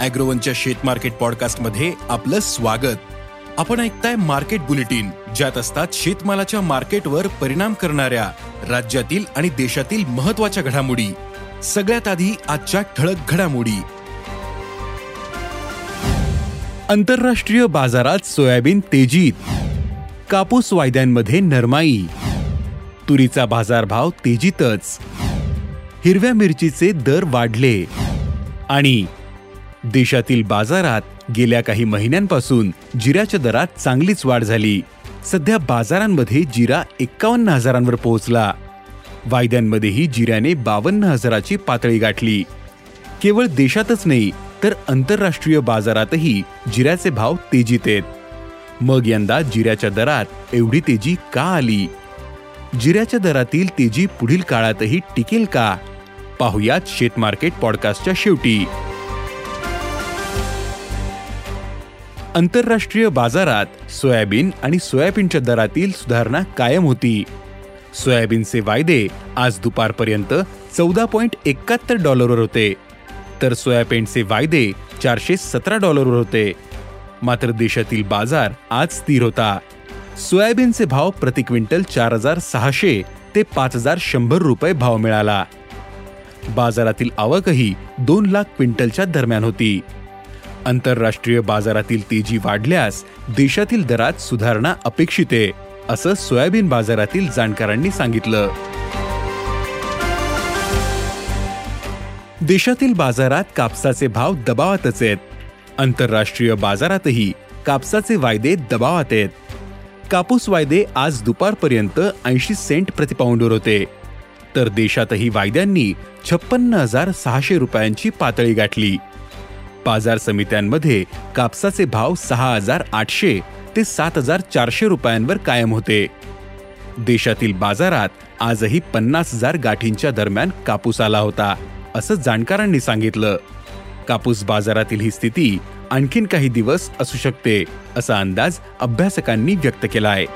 अॅग्रोवनच्या शेत मार्केट पॉडकास्टमध्ये आपलं स्वागत. आपण ऐकताय मार्केट बुलेटिन ज्यात असतात शेतमालाच्या मार्केटवर परिणाम करणाऱ्या राज्यातील आणि देशातील महत्त्वाच्या घडामोडी. सगळ्यात आधी आजच्या ठळक घडामोडी. आंतरराष्ट्रीय बाजारात सोयाबीन तेजीत. कापूस वायद्यांमध्ये नरमाई. तुरीचा बाजारभाव तेजीतच. हिरव्या मिरचीचे दर वाढले. आणि देशातील बाजारात गेल्या काही महिन्यांपासून जिऱ्याच्या दरात चांगलीच वाढ झाली. सध्या बाजारांमध्ये जिरा एक्कावन्न हजारांवर पोहोचला. वायद्यांमध्येही जिऱ्याने बावन्न हजाराची पातळी गाठली. केवळ देशातच नाही तर आंतरराष्ट्रीय बाजारातही जिऱ्याचे भाव तेजीत आहेत. मग यंदा जिऱ्याच्या दरात एवढी तेजी का आली? जिऱ्याच्या दरातील तेजी पुढील काळातही टिकेल का? पाहुयात शेत मार्केट पॉडकास्टच्या शेवटी. आंतरराष्ट्रीय बाजारात सोयाबीन आणि सोयाबीनच्या दरातील सुधारणा कायम होती. सोयाबीनचे वायदे आज दुपारपर्यंत चौदा पॉईंट एकाहत्तर डॉलरवर होते. तर सोयाबीनचे वायदे चारशे सतरा डॉलरवर होते. मात्र देशातील बाजार आज स्थिर होता. सोयाबीनचे भाव प्रति क्विंटल चार हजार सहाशे ते पाच हजार शंभर रुपये भाव मिळाला. बाजारातील आवकही दोन लाख क्विंटलच्या दरम्यान होती. आंतरराष्ट्रीय बाजारातील तेजी वाढल्यास देशातील दरात सुधारणा अपेक्षित आहे असं सोयाबीन बाजारातील जाणकारांनी सांगितलं. देशातील बाजारात कापसाचे भाव दबावातच आहेत. आंतरराष्ट्रीय बाजारातही कापसाचे वायदे दबावात आहेत. कापूस वायदे आज दुपारपर्यंत ऐंशी सेंट प्रतिपाऊंडवर होते. तर देशातही वायद्यांनी छप्पन्न हजार सहाशे रुपयांची पातळी गाठली. बाजार समित्यांमध्ये कापसाचे भाव सहा हजार आठशे ते सात हजार चारशे रुपयांवर कायम होते. देशातील बाजारात आजही पन्नास हजार गाठींच्या दरम्यान कापूस आला होता असं जाणकारांनी सांगितलं. कापूस बाजारातील ही स्थिती आणखीन काही दिवस असू शकते असा अंदाज अभ्यासकांनी व्यक्त केला आहे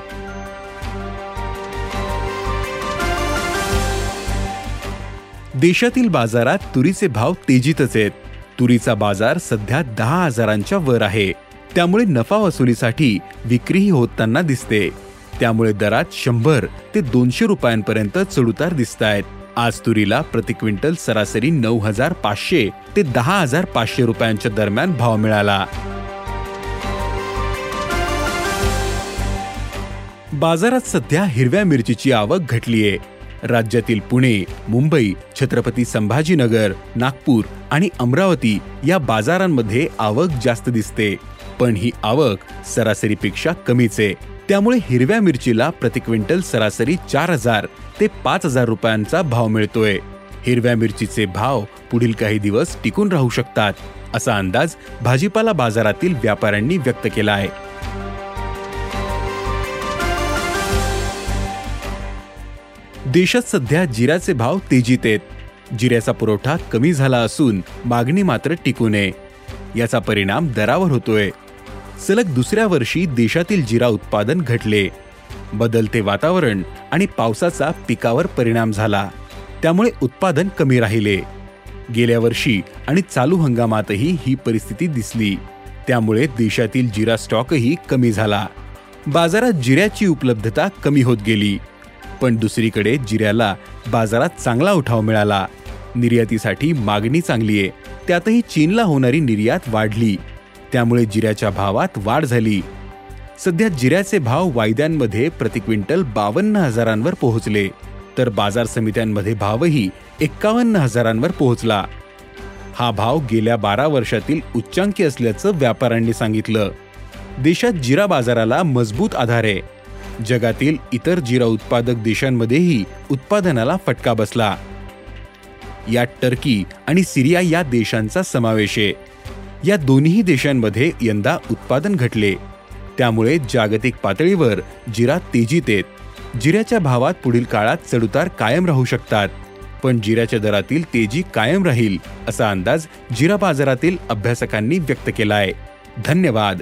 देशातील बाजारात तुरीचे भाव तेजीतच आहेत. तुरीचा बाजार सध्या दहा हजारांच्या वर आहे. त्यामुळे नफा वसुलीसाठी विक्रीही होताना दिसते. त्यामुळे दरात शंभर ते दोनशे रुपयांपर्यंत चढउतार दिसत आहेत आज तुरीला प्रति क्विंटल सरासरी नऊ हजार पाचशे ते दहा हजार पाचशे रुपयांच्या दरम्यान भाव मिळाला. बाजारात सध्या हिरव्या मिरचीची आवक घटलीये. राज्यातील पुणे मुंबई छत्रपती संभाजीनगर नागपूर आणि अमरावती या बाजारांमध्ये आवक जास्त दिसते. पण ही आवक सरासरीपेक्षा कमीच आहे. त्यामुळे हिरव्या मिरचीला प्रति क्विंटल सरासरी चार हजार ते पाच हजार रुपयांचा भाव मिळतोय. हिरव्या मिरचीचे भाव पुढील काही दिवस टिकून राहू शकतात असा अंदाज भाजीपाला बाजारातील व्यापाऱ्यांनी व्यक्त केला आहे. देशात सध्या जिऱ्याचे भाव तेजीत आहेत. जिऱ्याचा पुरवठा कमी झाला असून मागणी मात्र टिकू नये. याचा परिणाम दरावर होतोय. सलग दुसऱ्या वर्षी देशातील जिरा उत्पादन घटले. बदलते वातावरण आणि पावसाचा पिकावर परिणाम झाला. त्यामुळे उत्पादन कमी राहिले. गेल्या वर्षी आणि चालू हंगामातही ही परिस्थिती दिसली. त्यामुळे देशातील जिरा स्टॉकही कमी झाला. बाजारात जिऱ्याची उपलब्धता कमी होत गेली. पण दुसरीकडे जिऱ्याला बाजारात चांगला उठाव मिळाला. निर्यातीसाठी मागणी चांगली आहे. त्यातही चीनला होणारी निर्यात वाढली. त्यामुळे जिऱ्याच्या भावात वाढ झाली. सध्या जिऱ्याचे भाव वायद्यांमध्ये प्रति क्विंटल बावन्न हजारांवर पोहोचले. तर बाजार समित्यांमध्ये भावही एक्कावन्न हजारांवर पोहोचला. हा भाव गेल्या बारा वर्षातील उच्चांकी असल्याचं व्यापाऱ्यांनी सांगितलं. देशात जिरा बाजाराला मजबूत आधार आहे. जगातील इतर जिरा उत्पादक देशांमध्येही उत्पादनाला फटका बसला. यात टर्की आणि सिरिया या देशांचा समावेश आहे. या दोन्ही देशांमध्ये यंदा उत्पादन घटले. त्यामुळे जागतिक पातळीवर जिरा तेजीत येत. जिऱ्याच्या भावात पुढील काळात चढउतार कायम राहू शकतात. पण जिऱ्याच्या दरातील तेजी कायम राहील असा अंदाज जिरा बाजारातील अभ्यासकांनी व्यक्त केलाय. धन्यवाद.